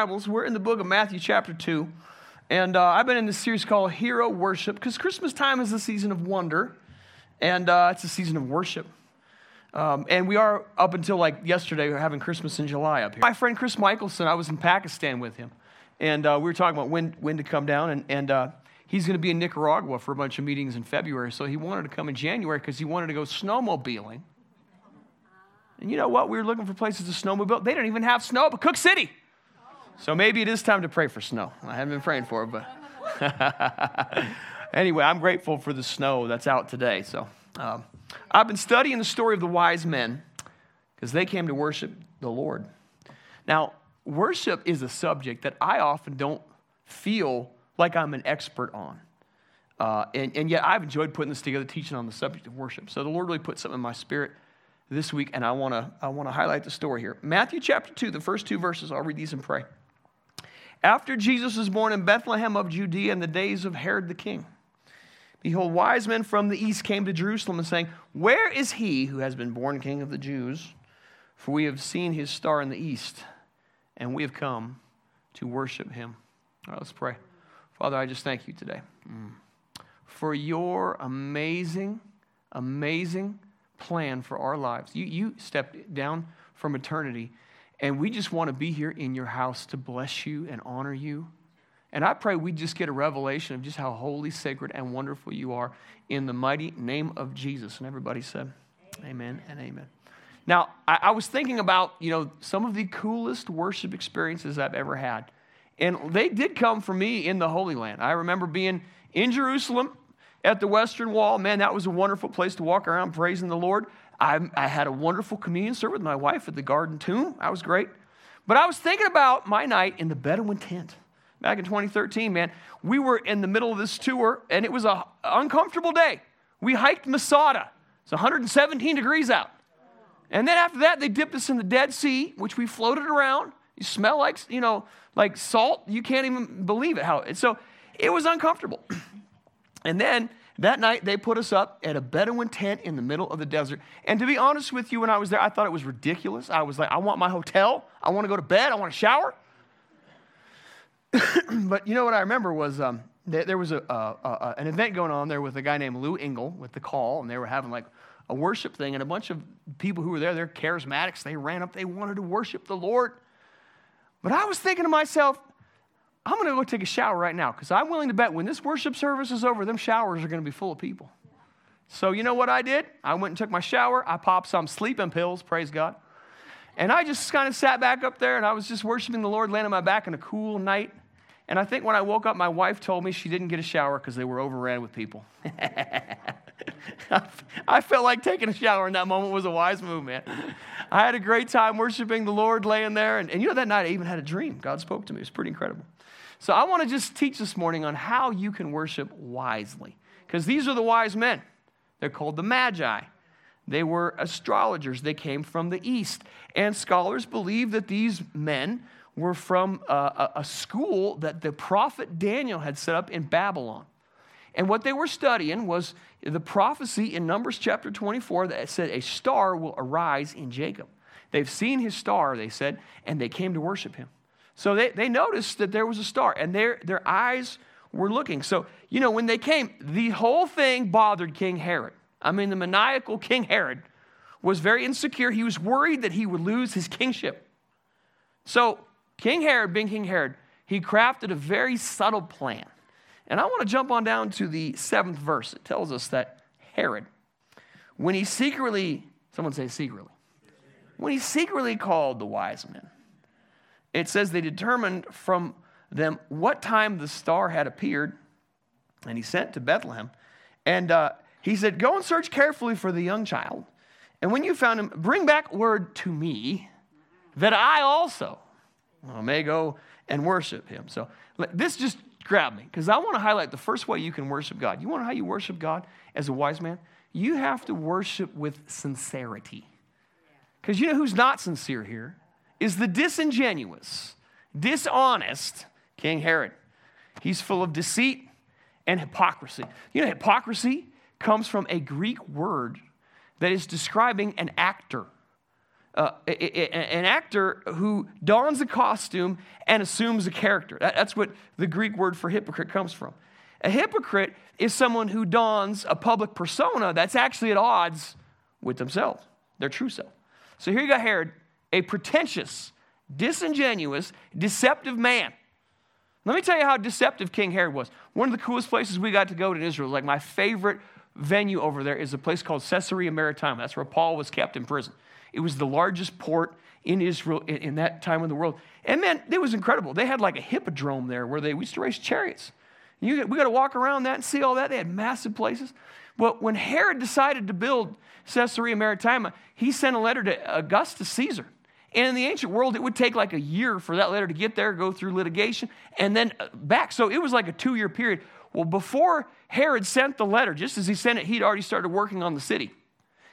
Bibles, we're in the book of Matthew, chapter 2. And uh, I've been in this series called Hero Worship because Christmas time is a season of wonder and uh, it's a season of worship. Um, and we are up until like yesterday, we are having Christmas in July up here. My friend Chris Michelson, I was in Pakistan with him. And uh, we were talking about when, when to come down. And, and uh, he's going to be in Nicaragua for a bunch of meetings in February. So he wanted to come in January because he wanted to go snowmobiling. And you know what? We were looking for places to snowmobile. They don't even have snow but Cooke City. So maybe it is time to pray for snow. I haven't been praying for it, but anyway, I'm grateful for the snow that's out today. So um, I've been studying the story of the wise men because they came to worship the Lord. Now, worship is a subject that I often don't feel like I'm an expert on. Uh, and, and yet I've enjoyed putting this together, teaching on the subject of worship. So the Lord really put something in my spirit this week, and I want to I wanna highlight the story here. Matthew chapter 2, the first two verses, I'll read these and pray. After Jesus was born in Bethlehem of Judea in the days of Herod the king, behold, wise men from the east came to Jerusalem and saying, Where is he who has been born king of the Jews? For we have seen his star in the east, and we have come to worship him. All right, let's pray. Father, I just thank you today mm. for your amazing, amazing plan for our lives. You, you stepped down from eternity and we just want to be here in your house to bless you and honor you. And I pray we just get a revelation of just how holy, sacred, and wonderful you are in the mighty name of Jesus. And everybody said, Amen, amen and amen. Now, I, I, was thinking about, you know, some of the coolest worship experiences I've ever had. And they did come for me in the Holy Land. I remember being in Jerusalem at the Western Wall. Man, that was a wonderful place to walk around praising the Lord. I, I had a wonderful communion service with my wife at the Garden Tomb. That was great. But I was thinking about my night in the Bedouin tent back in 2013, man. We were in the middle of this tour, and it was an uncomfortable day. We hiked Masada. It's 117 degrees out. And then after that, they dipped us in the Dead Sea, which we floated around. You smell like, you know, like salt. You can't even believe it. How so it was uncomfortable. and then that night, they put us up at a Bedouin tent in the middle of the desert. And to be honest with you, when I was there, I thought it was ridiculous. I was like, I want my hotel. I want to go to bed. I want to shower. but you know what I remember was um, there was a, a, an event going on there with a guy named Lou Engle with the call, and they were having like a worship thing, and a bunch of people who were there, they're charismatics, they ran up, they wanted to worship the Lord. But I was thinking to myself, I'm going to go take a shower right now because I'm willing to bet when this worship service is over, them showers are going to be full of people. So, you know what I did? I went and took my shower. I popped some sleeping pills, praise God. And I just kind of sat back up there and I was just worshiping the Lord, laying on my back in a cool night. And I think when I woke up, my wife told me she didn't get a shower because they were overran with people. I felt like taking a shower in that moment was a wise move, man. I had a great time worshiping the Lord, laying there. And, and you know, that night I even had a dream. God spoke to me. It was pretty incredible. So I want to just teach this morning on how you can worship wisely. Because these are the wise men. They're called the Magi. They were astrologers. They came from the East. And scholars believe that these men were from a, a, school that the prophet Daniel had set up in Babylon. And what they were studying was the prophecy in Numbers chapter 24 that said a star will arise in Jacob. They've seen his star, they said, and they came to worship him. So they, they noticed that there was a star and their, their eyes were looking. So, you know, when they came, the whole thing bothered King Herod. I mean, the maniacal King Herod was very insecure. He was worried that he would lose his kingship. So, King Herod, being King Herod, he crafted a very subtle plan. And I want to jump on down to the seventh verse. It tells us that Herod, when he secretly, someone say secretly, when he secretly called the wise men, it says they determined from them what time the star had appeared, and he sent to Bethlehem. And uh, he said, Go and search carefully for the young child. And when you found him, bring back word to me that I also may go and worship him. So this just grabbed me because I want to highlight the first way you can worship God. You want to know how you worship God as a wise man? You have to worship with sincerity. Because you know who's not sincere here? Is the disingenuous, dishonest King Herod. He's full of deceit and hypocrisy. You know, hypocrisy comes from a Greek word that is describing an actor. uh, an actor who dons a costume and assumes a character. That's what the Greek word for hypocrite comes from. A hypocrite is someone who dons a public persona that's actually at odds with themselves, their true self. So here you got Herod, a pretentious, disingenuous, deceptive man. Let me tell you how deceptive King Herod was. One of the coolest places we got to go to in Israel, like my favorite venue over there, is a place called Caesarea Maritima. That's where Paul was kept in prison. It was the largest port in Israel in, that time in the world. And man, it was incredible. They had like a hippodrome there where they used to race chariots. You, we got to walk around that and see all that. They had massive places. Well, when Herod decided to build Caesarea Maritima, he sent a letter to Augustus Caesar. And in the ancient world, it would take like a year for that letter to get there, go through litigation, and then back. So it was like a two year period. Well, before Herod sent the letter, just as he sent it, he'd already started working on the city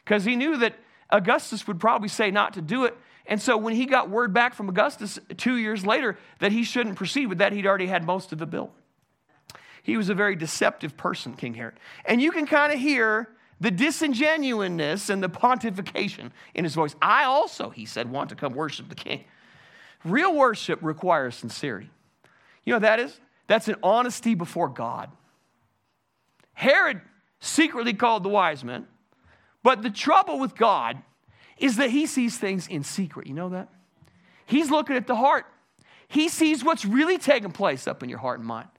because he knew that Augustus would probably say not to do it. And so when he got word back from Augustus two years later that he shouldn't proceed with that, he'd already had most of the bill. He was a very deceptive person, King Herod. And you can kind of hear the disingenuousness and the pontification in his voice. I also, he said, want to come worship the king. Real worship requires sincerity. You know that is? That's an honesty before God. Herod secretly called the wise men, but the trouble with God is that he sees things in secret. You know that? He's looking at the heart. He sees what's really taking place up in your heart and mind.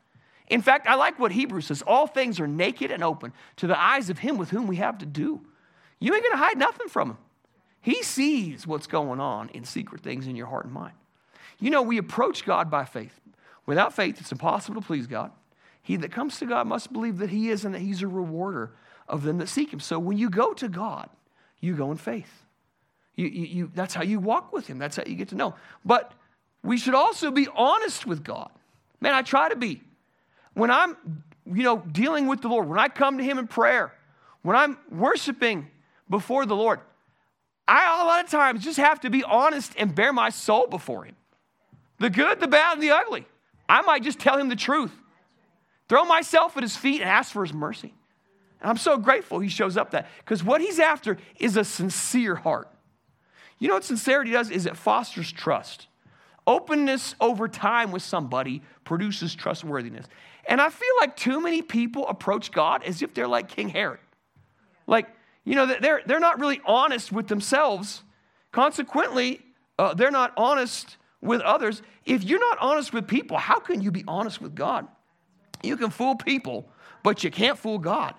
In fact, I like what Hebrews says all things are naked and open to the eyes of him with whom we have to do. You ain't going to hide nothing from him. He sees what's going on in secret things in your heart and mind. You know, we approach God by faith. Without faith, it's impossible to please God. He that comes to God must believe that He is and that He's a rewarder of them that seek Him. So when you go to God, you go in faith. You, you, you, that's how you walk with Him, that's how you get to know. But we should also be honest with God. Man, I try to be when I'm, you know, dealing with the Lord, when I come to Him in prayer, when I'm worshiping before the Lord, I a lot of times just have to be honest and bare my soul before Him. The good, the bad, and the ugly. I might just tell Him the truth, throw myself at His feet and ask for His mercy. And I'm so grateful He shows up that because what He's after is a sincere heart. You know what sincerity does? Is it fosters trust. Openness over time with somebody produces trustworthiness. And I feel like too many people approach God as if they're like King Herod. Like, you know, they're, they're not really honest with themselves. Consequently, uh, they're not honest with others. If you're not honest with people, how can you be honest with God? You can fool people, but you can't fool God.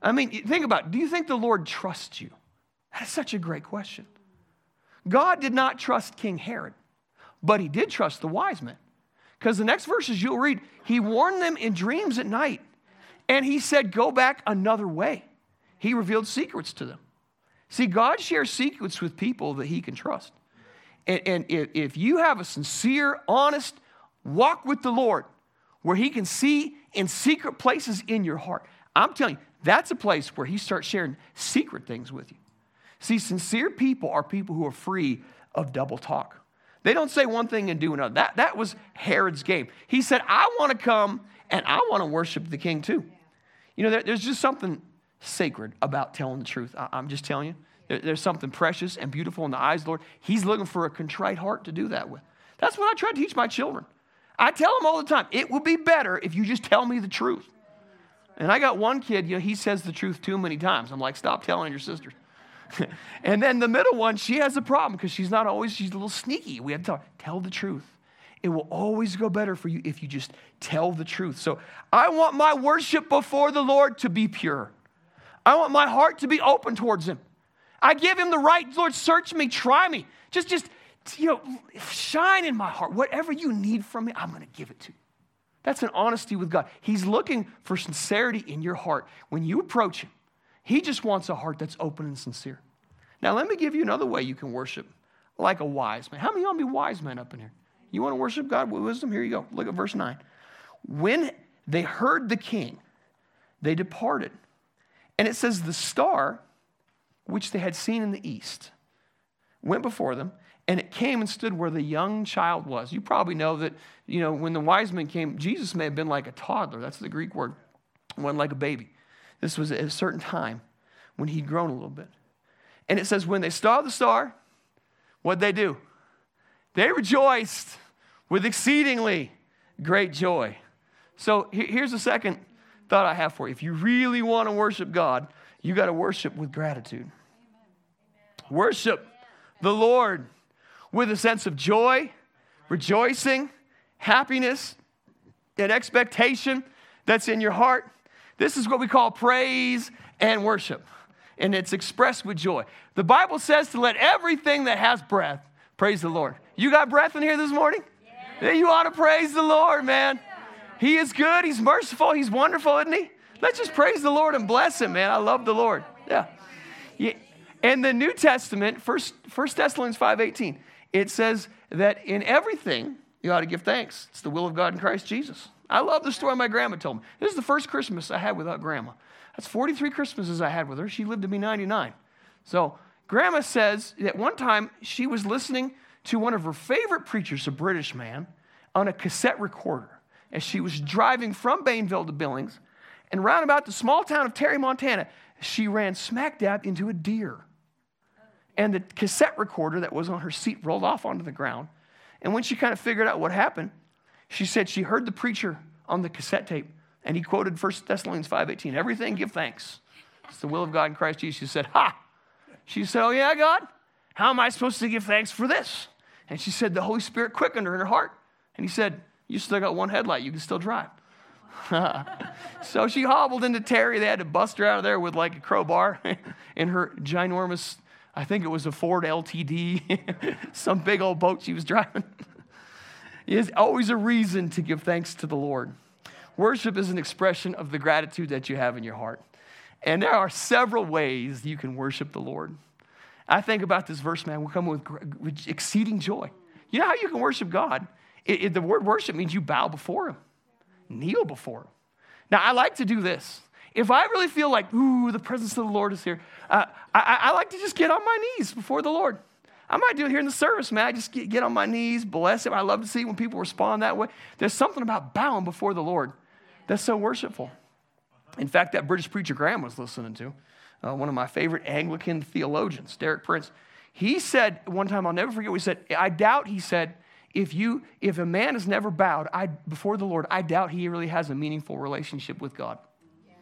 I mean, think about it. Do you think the Lord trusts you? That's such a great question. God did not trust King Herod, but he did trust the wise men. Because the next verses you'll read, he warned them in dreams at night. And he said, Go back another way. He revealed secrets to them. See, God shares secrets with people that he can trust. And, and if, if you have a sincere, honest walk with the Lord, where he can see in secret places in your heart, I'm telling you, that's a place where he starts sharing secret things with you. See, sincere people are people who are free of double talk. They don't say one thing and do another. That, that was Herod's game. He said, I want to come and I want to worship the king too. You know, there, there's just something sacred about telling the truth. I, am just telling you. There, there's something precious and beautiful in the eyes of the Lord. He's looking for a contrite heart to do that with. That's what I try to teach my children. I tell them all the time, it would be better if you just tell me the truth. And I got one kid, you know, he says the truth too many times. I'm like, stop telling your sisters. and then the middle one, she has a problem because she's not always, she's a little sneaky. We have to tell, tell the truth. It will always go better for you if you just tell the truth. So I want my worship before the Lord to be pure. I want my heart to be open towards Him. I give Him the right, Lord, search me, try me. Just, just, you know, shine in my heart. Whatever you need from me, I'm going to give it to you. That's an honesty with God. He's looking for sincerity in your heart. When you approach Him, he just wants a heart that's open and sincere. Now, let me give you another way you can worship like a wise man. How many of want to be wise men up in here? You want to worship God with wisdom? Here you go. Look at verse 9. When they heard the king, they departed. And it says, the star, which they had seen in the east, went before them, and it came and stood where the young child was. You probably know that, you know, when the wise men came, Jesus may have been like a toddler. That's the Greek word, one like a baby. This was at a certain time when he'd grown a little bit. And it says, when they saw the star, What'd they do? They rejoiced with exceedingly great joy. So here's the second thought I have for you. If you really want to worship God, you got to worship with gratitude. Worship the Lord with a sense of joy, rejoicing, happiness, and expectation that's in your heart. This is what we call praise and worship, and it's expressed with joy. The Bible says to let everything that has breath praise the Lord. You got breath in here this morning? Yeah. You ought to praise the Lord, man. He is good, He's merciful, He's wonderful, isn't He? Let's just praise the Lord and bless Him, man. I love the Lord. Yeah. yeah. In the New Testament, First, First Thessalonians 5.18, it says that in everything, you ought to give thanks. It's the will of God in Christ Jesus. I love the story my grandma told me. This is the first Christmas I had without grandma. That's 43 Christmases I had with her. She lived to be 99. So, grandma says that one time she was listening to one of her favorite preachers, a British man, on a cassette recorder as she was driving from Bainville to Billings. And round about the small town of Terry, Montana, she ran smack dab into a deer. And the cassette recorder that was on her seat rolled off onto the ground. And when she kind of figured out what happened, she said she heard the preacher on the cassette tape, and he quoted 1 Thessalonians 5.18, everything give thanks. It's the will of God in Christ Jesus. She said, ha! She said, oh yeah, God? How am I supposed to give thanks for this? And she said, the Holy Spirit quickened her in her heart. And he said, you still got one headlight. You can still drive. so she hobbled into Terry. They had to bust her out of there with like a crowbar in her ginormous, I think it was a Ford LTD, some big old boat she was driving. Is always a reason to give thanks to the Lord. Worship is an expression of the gratitude that you have in your heart. And there are several ways you can worship the Lord. I think about this verse, man. We come with, with exceeding joy. You know how you can worship God? It, it, the word worship means you bow before Him, kneel before Him. Now, I like to do this. If I really feel like, ooh, the presence of the Lord is here, uh, I, I, like to just get on my knees before the Lord. I might do it here in the service, man. I just get, get on my knees, bless Him. I love to see when people respond that way. There's something about bowing before the Lord that's so worshipful. In fact, that British preacher Graham was listening to, uh, one of my favorite Anglican theologians, Derek Prince, he said one time, I'll never forget what he said. I doubt, he said, if you if a man has never bowed I, before the Lord, I doubt he really has a meaningful relationship with God. Yeah.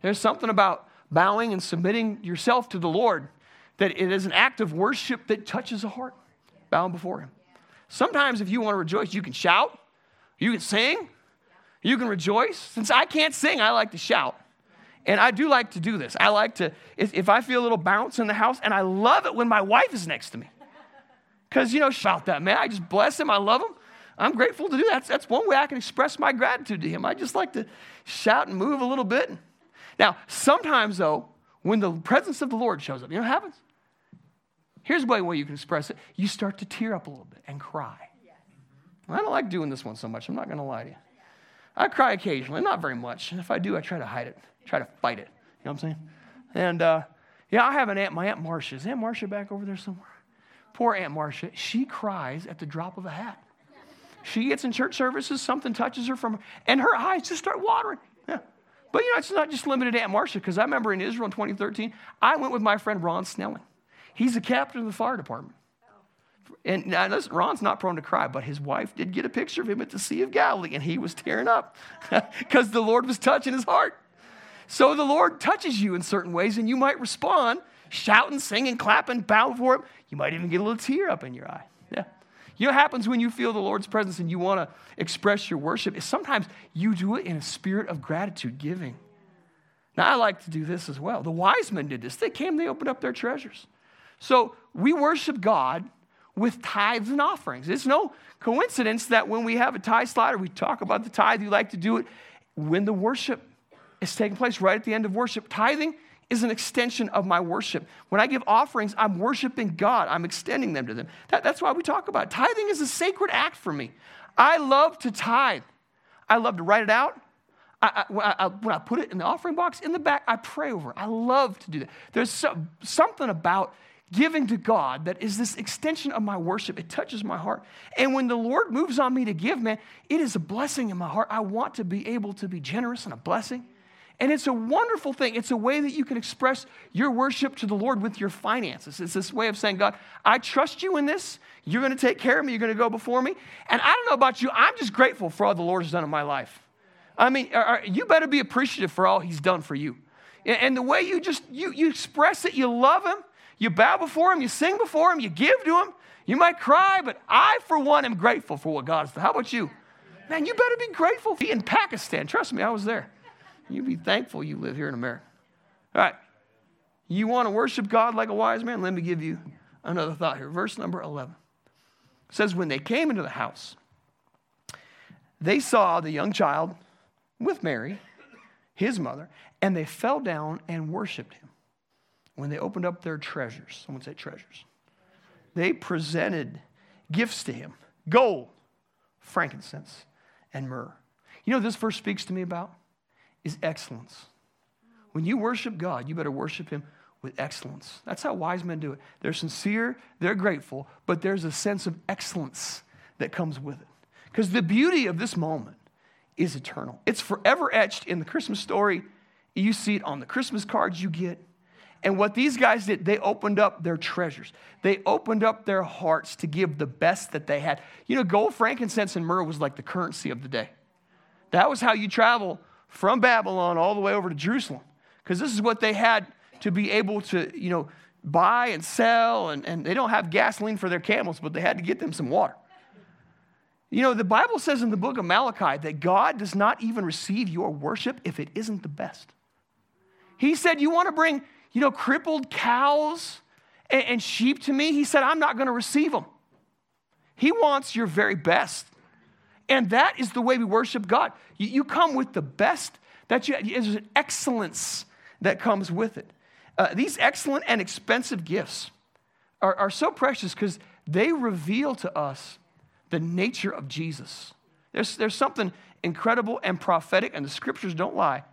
There's something about bowing and submitting yourself to the Lord that it is an act of worship that touches a heart, bowing before Him. Sometimes, if you want to rejoice, you can shout, you can sing, you can rejoice. Since I can't sing, I like to shout. And I do like to do this. I like to, if I feel a little bounce in the house, and I love it when my wife is next to me. Because, you know, shout that, man. I just bless him. I love him. I'm grateful to do that. That's, that's one way I can express my gratitude to him. I just like to shout and move a little bit. Now, sometimes, though, when the presence of the Lord shows up, you know what happens? Here's one way you can express it you start to tear up a little bit and cry. I don't like doing this one so much. I'm not going to lie to you. I cry occasionally, not very much. And if I do, I try to hide it, try to fight it. You know what I'm saying? And uh, yeah, I have an aunt, my Aunt Marcia. Is Aunt Marcia back over there somewhere? Poor Aunt Marcia, she cries at the drop of a hat. She gets in church services, something touches her from, and her eyes just start watering. Yeah. But you know, it's not just limited to Aunt Marcia, because I remember in Israel in 2013, I went with my friend Ron Snelling. He's the captain of the fire department. And now, listen, Ron's not prone to cry, but his wife did get a picture of him at the Sea of Galilee, and he was tearing up because the Lord was touching his heart. So the Lord touches you in certain ways, and you might respond shouting, singing, clapping, bowing for him. You might even get a little tear up in your eye. Yeah. You know what happens when you feel the Lord's presence and you want to express your worship? Is sometimes you do it in a spirit of gratitude giving. Now, I like to do this as well. The wise men did this. They came, they opened up their treasures. So we worship God with tithes and offerings. It's no coincidence that when we have a tithe slider, we talk about the tithe. You like to do it when the worship is taking place, right at the end of worship. Tithing is an extension of my worship. When I give offerings, I'm worshiping God, I'm extending them to them. That, that's why we talk about it. Tithing is a sacred act for me. I love to tithe, I love to write it out. I, I, when, I, when, I, put it in the offering box in the back, I pray over it. I love to do that. There's so, something about giving to God that is this extension of my worship. It touches my heart. And when the Lord moves on me to give, man, it is a blessing in my heart. I want to be able to be generous and a blessing. And it's a wonderful thing. It's a way that you can express your worship to the Lord with your finances. It's this way of saying, God, I trust you in this. You're going to take care of me. You're going to go before me. And I don't know about you, I'm just grateful for all the Lord has done in my life. I mean, uh, uh, you better be appreciative for all he's done for you. And the way you just, you, you express it, you love him, you bow before him, you sing before him, you give to him. You might cry, but I, for one, am grateful for what God has done. How about you? Man, you better be grateful. Be in Pakistan, trust me, I was there. You be thankful you live here in America. All right. You want to worship God like a wise man? Let me give you another thought here. Verse number 11 it says, When they came into the house, they saw the young child with Mary, his mother, and they fell down and worshiped him. When they opened up their treasures, someone say treasures, they presented gifts to him gold, frankincense, and myrrh. You know this verse speaks to me about? is excellence. When you worship God, you better worship Him with excellence. That's how wise men do it. They're sincere, they're grateful, but there's a sense of excellence that comes with it. Because the beauty of this moment is eternal, it's forever etched in the Christmas story. You see it on the Christmas cards you get. And what these guys did, they opened up their treasures. They opened up their hearts to give the best that they had. You know, gold, frankincense, and myrrh was like the currency of the day. That was how you travel from Babylon all the way over to Jerusalem because this is what they had to be able to, you know, buy and sell. And, and they don't have gasoline for their camels, but they had to get them some water. You know, the Bible says in the book of Malachi that God does not even receive your worship if it isn't the best. He said, You want to bring, you know, crippled cows and, and sheep to me? He said, I'm not going to receive them. He wants your very best. And that is the way we worship God. You, you come with the best that you there's an excellence that comes with it. Uh, these excellent and expensive gifts are, are so precious because they reveal to us the nature of Jesus. There's, there's something incredible and prophetic, and the scriptures don't lie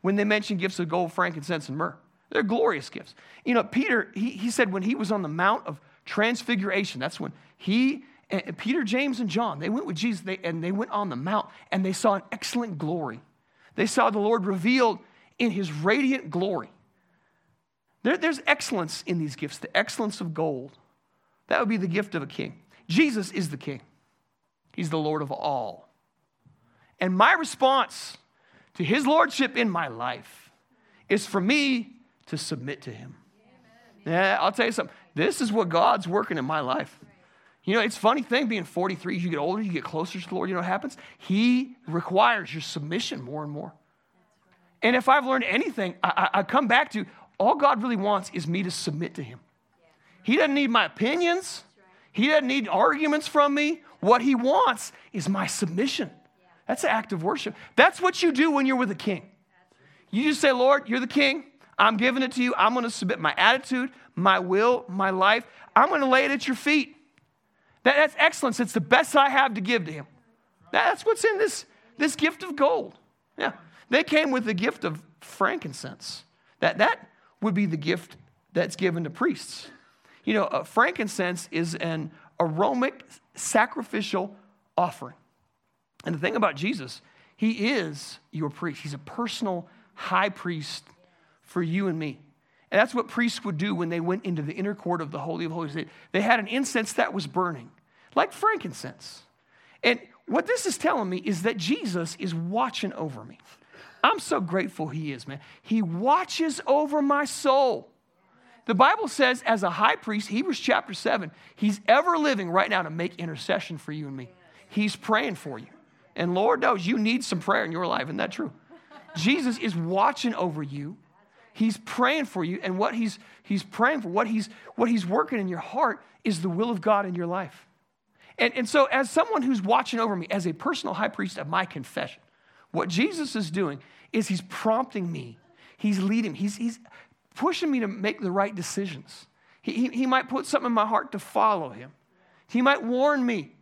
when they mention gifts of gold, frankincense, and myrrh. They're glorious gifts. You know, Peter, he, he said when he was on the Mount of Transfiguration, that's when he and Peter, James, and John, they went with Jesus they, and they went on the mount and they saw an excellent glory. They saw the Lord revealed in his radiant glory. There, there's excellence in these gifts, the excellence of gold. That would be the gift of a king. Jesus is the king, he's the Lord of all. And my response to his lordship in my life is for me to submit to him. Yeah, I'll tell you something. This is what God's working in my life. You know, it's funny thing being 43, as you get older, you get closer to the Lord, you know what happens? He requires your submission more and more. And if I've learned anything, I, I, come back to all God really wants is me to submit to Him. He doesn't need my opinions, He doesn't need arguments from me. What He wants is my submission. That's an act of worship. That's what you do when you're with a king. You just say, Lord, you're the king. I'm giving it to you. I'm going to submit my attitude, my will, my life. I'm going to lay it at your feet. That, that's excellence. It's the best I have to give to him. That's what's in this, this gift of gold. Yeah. They came with the gift of frankincense. That, that would be the gift that's given to priests. You know, uh, frankincense is an aromatic sacrificial offering. And the thing about Jesus, he is your priest. He's a personal high priest for you and me. And that's what priests would do when they went into the inner court of the Holy of Holies. They, they had an incense that was burning like frankincense. And what this is telling me is that Jesus is watching over me. I'm so grateful he is, man. He watches over my soul. The Bible says, as a high priest, Hebrews chapter 7, he's ever living right now to make intercession for you and me. He's praying for you. And Lord knows you need some prayer in your life. Isn't that true? Jesus is watching over you. He's praying for you. And what he's, he's praying for, what he's, what he's working in your heart is the will of God in your life. And, and so, as someone who's watching over me, as a personal high priest of my confession, what Jesus is doing is he's prompting me, he's leading, he's, he's pushing me to make the right decisions. He, he, he might put something in my heart to follow him, he might warn me,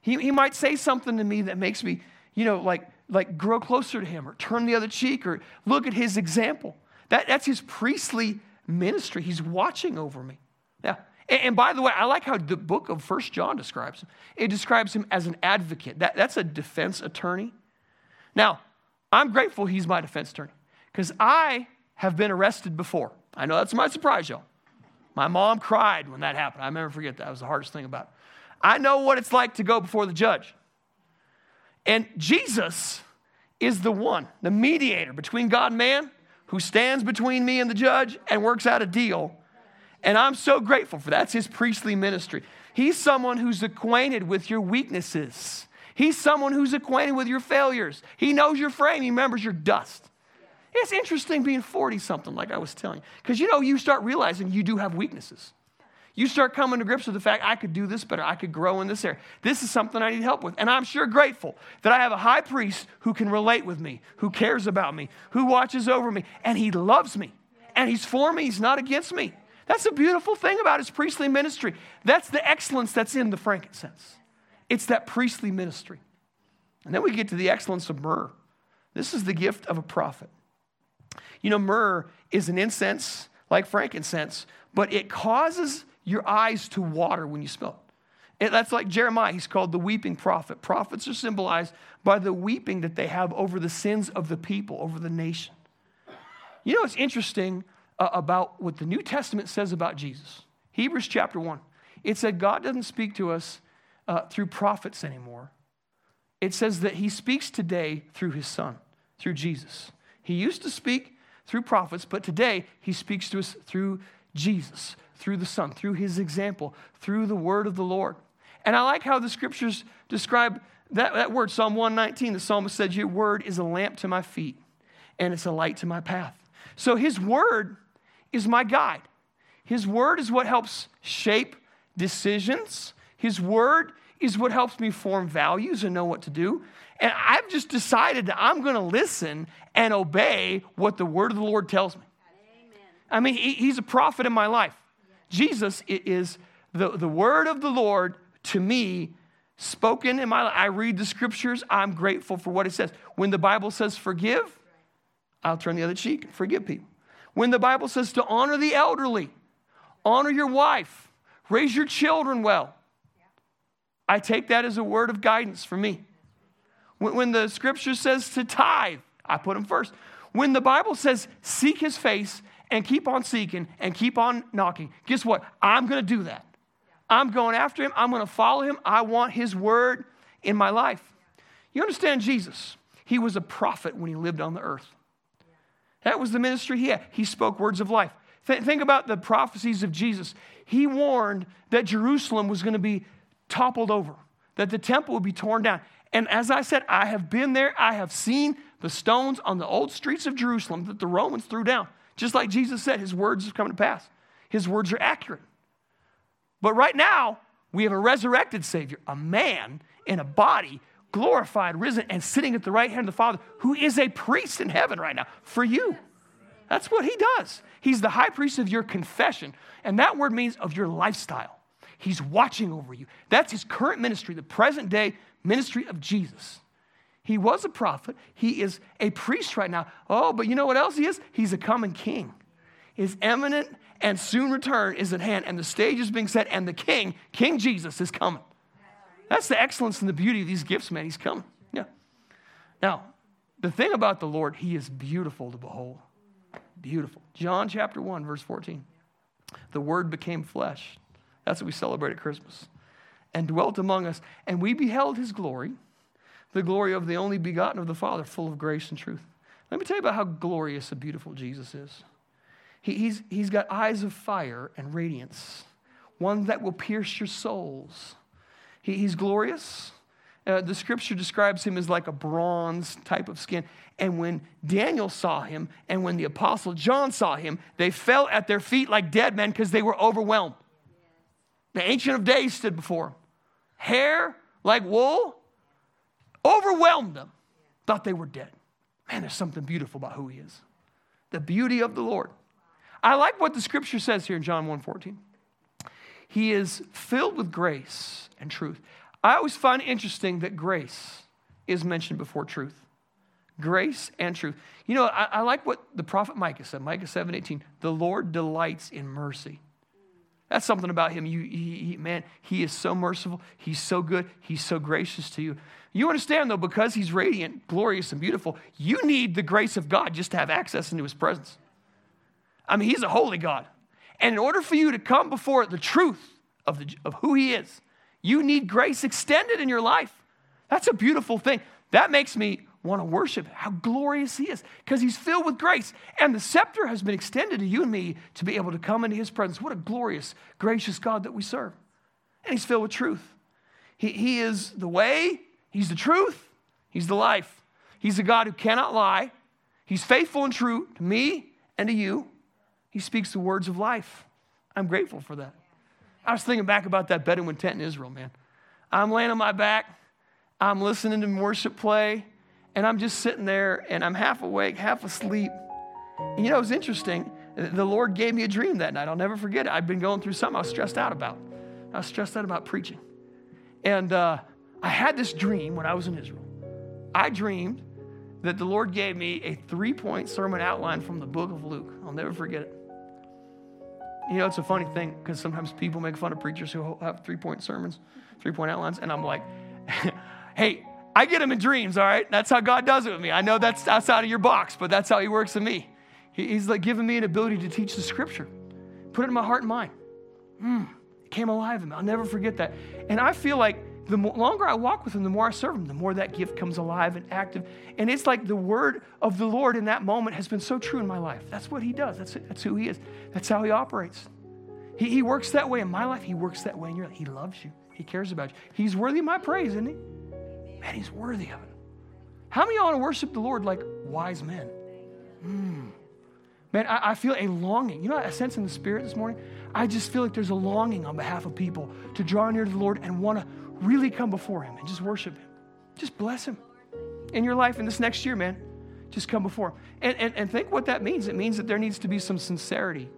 he, he might say something to me that makes me, you know, like, like grow closer to him or turn the other cheek or look at his example. That, that's his priestly ministry. He's watching over me. Yeah. And, by the way, I like how the book of First John describes him. It describes him as an advocate. That, that's a defense attorney. Now, I'm grateful he's my defense attorney Because I have been arrested before. I know that's might surprise y'all. My mom cried when that happened. I never forget that. That was the hardest thing about it. I know what it's like to go before the judge. And Jesus is the one, the mediator between God and man, who stands between me and the judge and works out a deal. And I'm so grateful for that. That's his priestly ministry. He's someone who's acquainted with your weaknesses. He's someone who's acquainted with your failures. He knows your frame, he remembers your dust. It's interesting being 40 something, like I was telling you, because you know, you start realizing you do have weaknesses. You start coming to grips with the fact I could do this better, I could grow in this area. This is something I need help with. And I'm sure grateful that I have a high priest who can relate with me, who cares about me, who watches over me, and he loves me. And he's for me, he's not against me. That's a beautiful thing about his priestly ministry. That's the excellence that's in the frankincense. It's that priestly ministry. And then we get to the excellence of myrrh. This is the gift of a prophet. You know, myrrh is an incense like frankincense, but it causes your eyes to water when you smell it. that's like Jeremiah. He's called the weeping prophet. Prophets are symbolized by the weeping that they have over the sins of the people, over the nation. You know what's interesting uh, about what the New Testament says about Jesus? Hebrews chapter 1. It said God doesn't speak to us uh, through prophets anymore. It says that he speaks today through his son, through Jesus. He used to speak through prophets, but today he speaks to us through Jesus, through the Son, through his example, through the word of the Lord. And I like how the scriptures describe that, that word, Psalm 119. The psalmist said, Your word is a lamp to my feet and it's a light to my path. So his word is my guide. His word is what helps shape decisions. His word is what helps me form values and know what to do. And I've just decided that I'm going to listen and obey what the word of the Lord tells me. Amen. I mean, he, he's a prophet in my life. Jesus is the, the word of the Lord to me spoken in my life. I read the scriptures. I'm grateful for what it says. When the Bible says forgive, I'll turn the other cheek and forgive people. When the Bible says to honor the elderly, honor your wife, raise your children well, I take that as a word of guidance for me. When, when the scripture says to tithe, I put him first. When the Bible says seek his face and keep on seeking and keep on knocking, guess what? I'm going to do that. I'm going after him. I'm going to follow him. I want his word in my life. You understand Jesus? He was a prophet when he lived on the earth. That was the ministry he had. He spoke words of life. Th- think about the prophecies of Jesus. He warned that Jerusalem was going to be toppled over, that the temple would be torn down. And as I said, I have been there, I have seen the stones on the old streets of Jerusalem that the Romans threw down. Just like Jesus said, his words have come to pass. His words are accurate. But right now, we have a resurrected Savior, a man in a body, glorified, risen, and sitting at the right hand of the Father, who is a priest in heaven right now for you. That's what he does. He's the high priest of your confession. And that word means of your lifestyle. He's watching over you. That's his current ministry, the present day ministry of Jesus. He was a prophet. He is a priest right now. Oh, but you know what else he is? He's a coming king. His eminent and soon return is at hand, and the stage is being set, and the king, King Jesus, is coming. That's the excellence and the beauty of these gifts, man. He's coming. Yeah. Now, the thing about the Lord, he is beautiful to behold. Beautiful. John chapter 1, verse 14. The word became flesh. That's what we celebrate at Christmas and dwelt among us, and we beheld his glory, the glory of the only begotten of the Father, full of grace and truth. Let me tell you about how glorious and beautiful Jesus is. He, he's, he's got eyes of fire and radiance, one that will pierce your souls. He, he's glorious. Uh, the scripture describes him as like a bronze type of skin. And when Daniel saw him and when the apostle John saw him, they fell at their feet like dead men because they were overwhelmed. The Ancient of Days stood before him hair like wool, overwhelmed them. Thought they were dead. Man, there's something beautiful about who he is. The beauty of the Lord. I like what the scripture says here in John 1:14. He is filled with grace and truth. I always find interesting that grace is mentioned before truth. Grace and truth. You know, I, I like what the prophet Micah said, Micah 7:18. The Lord delights in mercy That's something about him. You, he, he, man, he is so merciful. He's so good. He's so gracious to you. You understand, though, because he's radiant, glorious, and beautiful, you need the grace of God just to have access into his presence. I mean, he's a holy God. And in order for you to come before the truth of, the, of who he is, you need grace extended in your life. That's a beautiful thing. That makes me want to worship how glorious he is because he's filled with grace. And the scepter has been extended to you and me to be able to come into his presence. What a glorious, gracious God that we serve. And he's filled with truth. He, he is the way, he's the truth, he's the life. He's a God who cannot lie. He's faithful and true to me and to you. He speaks the words of life. I'm grateful for that. I was thinking back about that Bedouin tent in Israel, man. I'm laying on my back, I'm listening to worship play, and I'm just sitting there and I'm half awake, half asleep. And you know, it was interesting. The Lord gave me a dream that night. I'll never forget it. I'd been going through something I was stressed out about. I was stressed out about preaching. And uh, I had this dream when I was in Israel. I dreamed that the Lord gave me a three point sermon outline from the book of Luke. I'll never forget it. You know, it's a funny thing because sometimes people make fun of preachers who have three point sermons, three point outlines, and I'm like, hey, I get them in dreams, all right? That's how God does it with me. I know that's outside of your box, but that's how He works with me. he's like giving me an ability to teach the scripture, put it in my heart and mind. Mm, it came alive in me. I'll never forget that. And I feel like the longer I walk with him, the more I serve him, the more that gift comes alive and active. And it's like the word of the Lord in that moment has been so true in my life. That's what he does. That's, that's who he is. That's how he operates. He, he works that way in my life. He works that way in your life. He loves you. He cares about you. He's worthy of my praise, isn't he? Man, he's worthy of it. How many of y'all want to worship the Lord like wise men? Mm. Man, I, I, feel a longing. You know, I sense in the spirit this morning. I just feel like there's a longing on behalf of people to draw near to the Lord and want to really come before Him and just worship Him. Just bless Him in your life in this next year, man. Just come before Him. And, and, and think what that means. It means that there needs to be some sincerity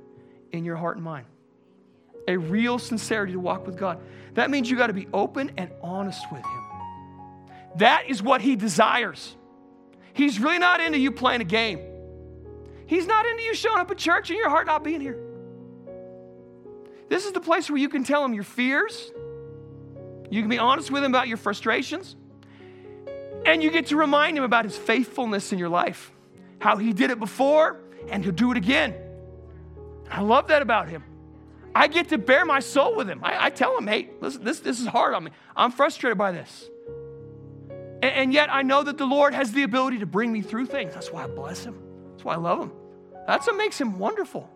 in your heart and mind, a real sincerity to walk with God. That means you got to be open and honest with Him. That is what He desires. He's really not into you playing a game. He's not into you showing up at church and your heart not being here. This is the place where you can tell him your fears, you can be honest with him about your frustrations. And you get to remind him about his faithfulness in your life, how he did it before and he'll do it again. I love that about him. I get to bare my soul with him. I, I tell him, hey, listen, this, this is hard on me. I'm frustrated by this. And, yet I know that the Lord has the ability to bring me through things. That's why I bless him. That's why I love him. That's what makes him wonderful.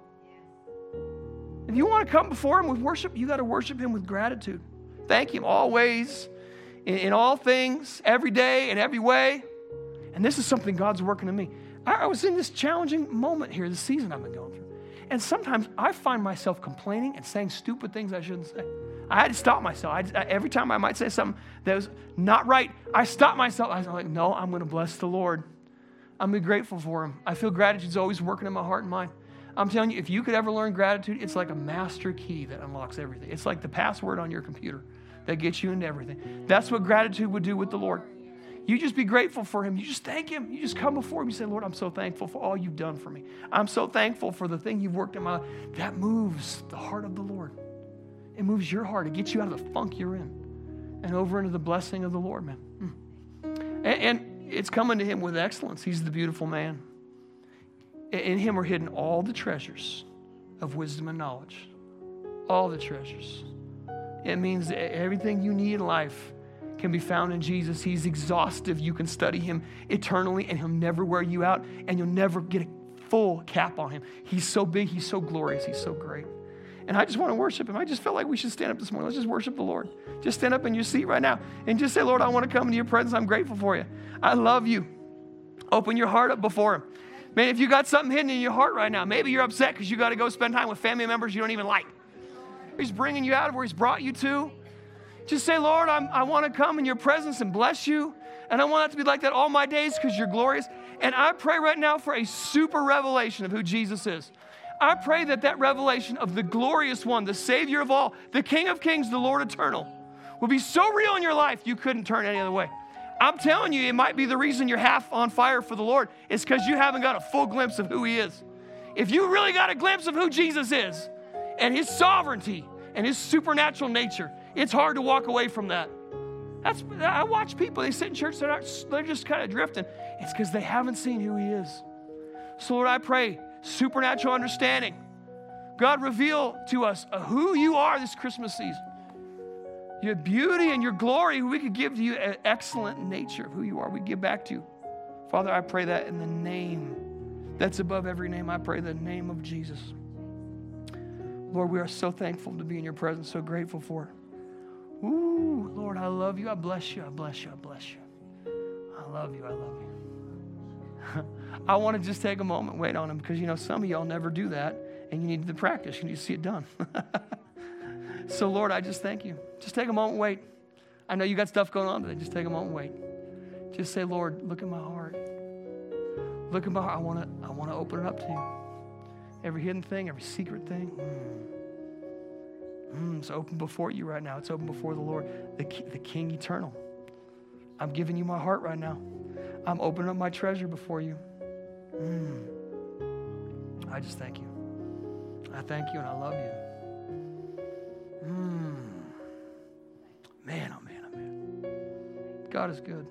If you want to come before him with worship, you got to worship him with gratitude. Thank Him always, in, in all things, every day, in every way. And this is something God's working in me. I, I was in this challenging moment here, this season I've been going through. And sometimes I find myself complaining and saying stupid things I shouldn't say. I had to stop myself. I, every time I might say something that was not right, I stopped myself. I was like, no, I'm going to bless the Lord. I'm going to be grateful for Him. I feel gratitude's always working in my heart and mind. I'm telling you, if you could ever learn gratitude, it's like a master key that unlocks everything. It's like the password on your computer that gets you into everything. That's what gratitude would do with the Lord. You just be grateful for Him. You just thank Him. You just come before Him. You say, Lord, I'm so thankful for all you've done for me. I'm so thankful for the thing you've worked in my life. That moves the heart of the Lord. It moves your heart. It gets you out of the funk you're in and over into the blessing of the Lord, man. Mm. And, and it's coming to Him with excellence. He's the beautiful man. In Him are hidden all the treasures of wisdom and knowledge. All the treasures. It means everything you need in life can be found in Jesus. He's exhaustive. You can study him eternally, and he'll never wear you out, and you'll never get a full cap on him. He's so big, he's so glorious, he's so great. And I just want to worship him. I just felt like we should stand up this morning. Let's just worship the Lord. Just stand up in your seat right now and just say, Lord, I want to come into your presence. I'm grateful for you. I love you. Open your heart up before him. Man, if you got something hidden in your heart right now, maybe you're upset because you got to go spend time with family members you don't even like. He's bringing you out of where He's brought you to. Just say, Lord, I'm, i want to come in your presence and bless you. And I want that to be like that all my days because you're glorious. And I pray right now for a super revelation of who Jesus is. I pray that that revelation of the glorious one, the Savior of all, the King of kings, the Lord eternal, will be so real in your life you couldn't turn any other way. I'm telling you, it might be the reason you're half on fire for the Lord, is because you haven't got a full glimpse of who He is. If you really got a glimpse of who Jesus is, and His sovereignty and His supernatural nature. It's hard to walk away from that. That's, I watch people, they sit in church, they're, not, they're just kind of drifting. It's because they haven't seen who He is. So, Lord, I pray supernatural understanding. God, reveal to us uh, who you are this Christmas season. Your beauty and your glory, we could give to you an excellent nature of who you are. We give back to you. Father, I pray that in the name that's above every name. I pray the name of Jesus. Lord, we are so thankful to be in your presence, so grateful for it. Ooh, Lord, I love you. I bless you. I bless you. I bless you. I love you. I love you. I want to just take a moment, wait on him, because you know some of y'all never do that, and you need the practice. You need to see it done. so, Lord, I just thank you. Just take a moment, wait. I know you got stuff going on today. Just take a moment, wait. Just say, Lord, look at my heart. Look at my heart. I want to I want to open it up to you. Every hidden thing, every secret thing. Mm. Mm, it's open before you right now. It's open before the Lord, the, the King eternal. I'm giving you my heart right now. I'm opening up my treasure before you. Mm. I just thank you. I thank you and I love you. Mm. Man, oh man, oh man. God is good.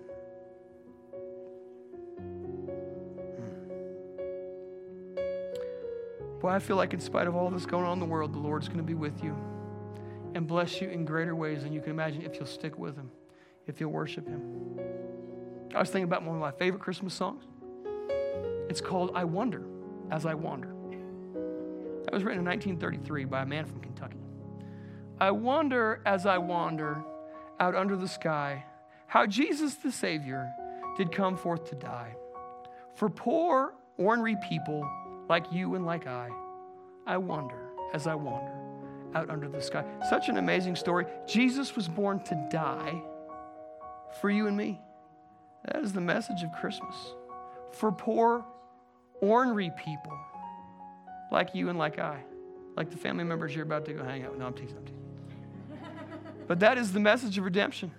Boy, I feel like in spite of all this going on in the world, the Lord's going to be with you and bless you in greater ways than you can imagine if you'll stick with Him, if you'll worship Him. I was thinking about one of my favorite Christmas songs. It's called I Wonder as I Wander. That was written in 1933 by a man from Kentucky. I wonder as I wander out under the sky how Jesus the Savior did come forth to die. For poor, ornery people like you and like I, I wonder as I wander out under the sky. Such an amazing story. Jesus was born to die for you and me. That is the message of Christmas. For poor, ornery people like you and like I, like the family members you're about to go hang out with. No, I'm teasing, I'm teasing. but that is the message of redemption.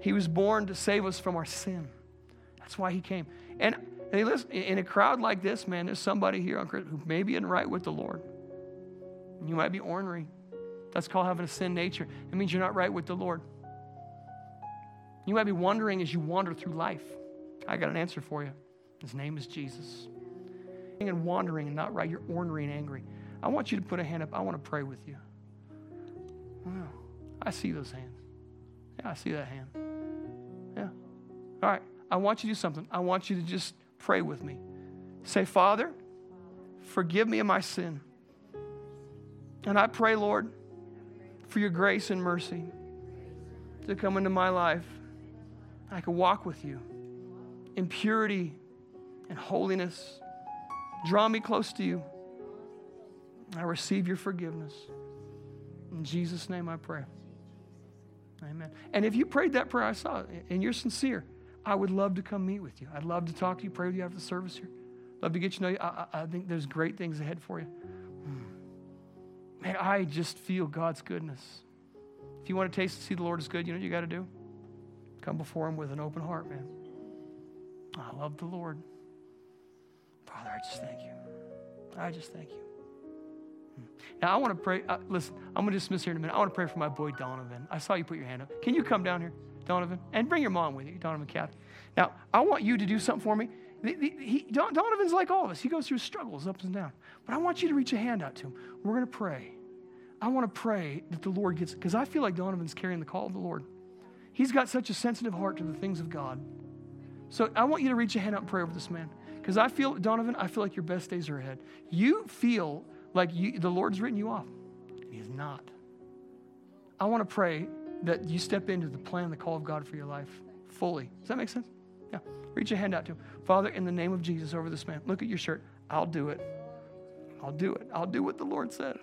He was born to save us from our sin. That's why he came. And Hey, listen, in a crowd like this, man, there's somebody here on Christmas who maybe isn't right with the Lord. You might be ornery. That's called having a sin nature. It means you're not right with the Lord. You might be wondering as you wander through life. I got an answer for you. His name is Jesus. And wandering and not right, you're ornery and angry. I want you to put a hand up. I want to pray with you. Wow. I see those hands. Yeah, I see that hand. Yeah. All right. I want you to do something. I want you to just Pray with me. Say, Father, forgive me of my sin. And I pray, Lord, for your grace and mercy to come into my life. I can walk with you in purity and holiness. Draw me close to you. I receive your forgiveness. In Jesus' name I pray. Amen. And if you prayed that prayer, I saw it, and you're sincere, I would love to come meet with you. I'd love to talk to you, pray with you after the service here. Love to get you to know you. I, I, think there's great things ahead for you. Hmm. Man, I just feel God's goodness. If you want to taste and see the Lord is good, you know what you got to do? Come before Him with an open heart, man. I love the Lord. Father, I just thank you. I just thank you. Now, I want to pray. Uh, listen, I'm going to dismiss here in a minute. I want to pray for my boy Donovan. I saw you put your hand up. Can you come down here? Donovan, and bring your mom with you, Donovan Kathy. Now, I want you to do something for me. The, the, he, Donovan's like all of us. He goes through struggles, ups and downs. But I want you to reach a hand out to him. We're going to pray. I want to pray that the Lord gets, because I feel like Donovan's carrying the call of the Lord. He's got such a sensitive heart to the things of God. So I want you to reach a hand out and pray over this man. Because I feel, Donovan, I feel like your best days are ahead. You feel like you, the Lord's written you off, and He is not. I want to pray that you step into the plan, the call of God for your life fully. Does that make sense? Yeah. Reach your hand out to him. Father, in the name of Jesus over this man, look at your shirt. I'll do it. I'll do it. I'll do what the Lord said.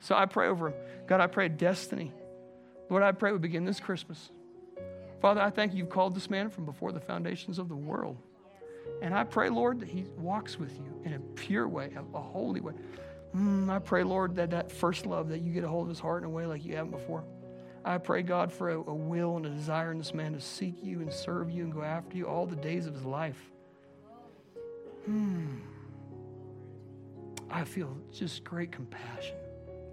So I pray over him. God, I pray destiny. Lord, I pray we begin this Christmas. Father, I thank you you've called this man from before the foundations of the world. And I pray, Lord, that he walks with you in a pure way, a, a holy way. Mm, I pray, Lord, that that first love, that you get a hold of his heart in a way like you haven't before. I pray, God, for a, a, will and a desire in this man to seek you and serve you and go after you all the days of his life. Hmm. I feel just great compassion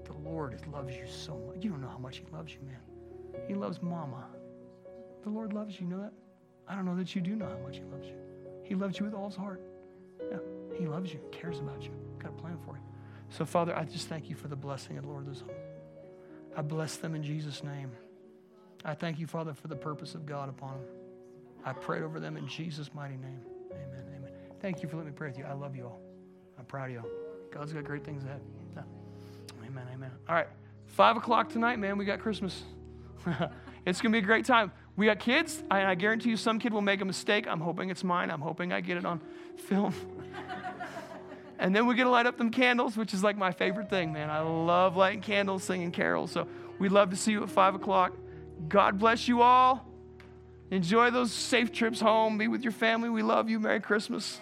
The Lord loves you so much. You don't know how much He loves you, man. He loves mama. The Lord loves you. You know that? I don't know that you do know how much He loves you. He loves you with all His heart. Yeah, He loves you, cares about you, got a plan for you. So, Father, I just thank you for the blessing of Lord this home. I bless them in Jesus' name. I thank you, Father, for the purpose of God upon them. I pray over them in Jesus' mighty name. Amen. Amen. Thank you for letting me pray with you. I love you all. I'm proud of you all. God's got great things ahead. Amen. Amen. All right. Five o'clock tonight, man. We got Christmas. it's going to be a great time. We got kids. I, I guarantee you some kid will make a mistake. I'm hoping it's mine. I'm hoping I get it on film. and then we get to light up them candles, which is like my favorite thing, man. I love lighting candles, singing carols. So we'd love to see you at 5 o'clock. God bless you all. Enjoy those safe trips home. Be with your family. We love you. Merry Christmas.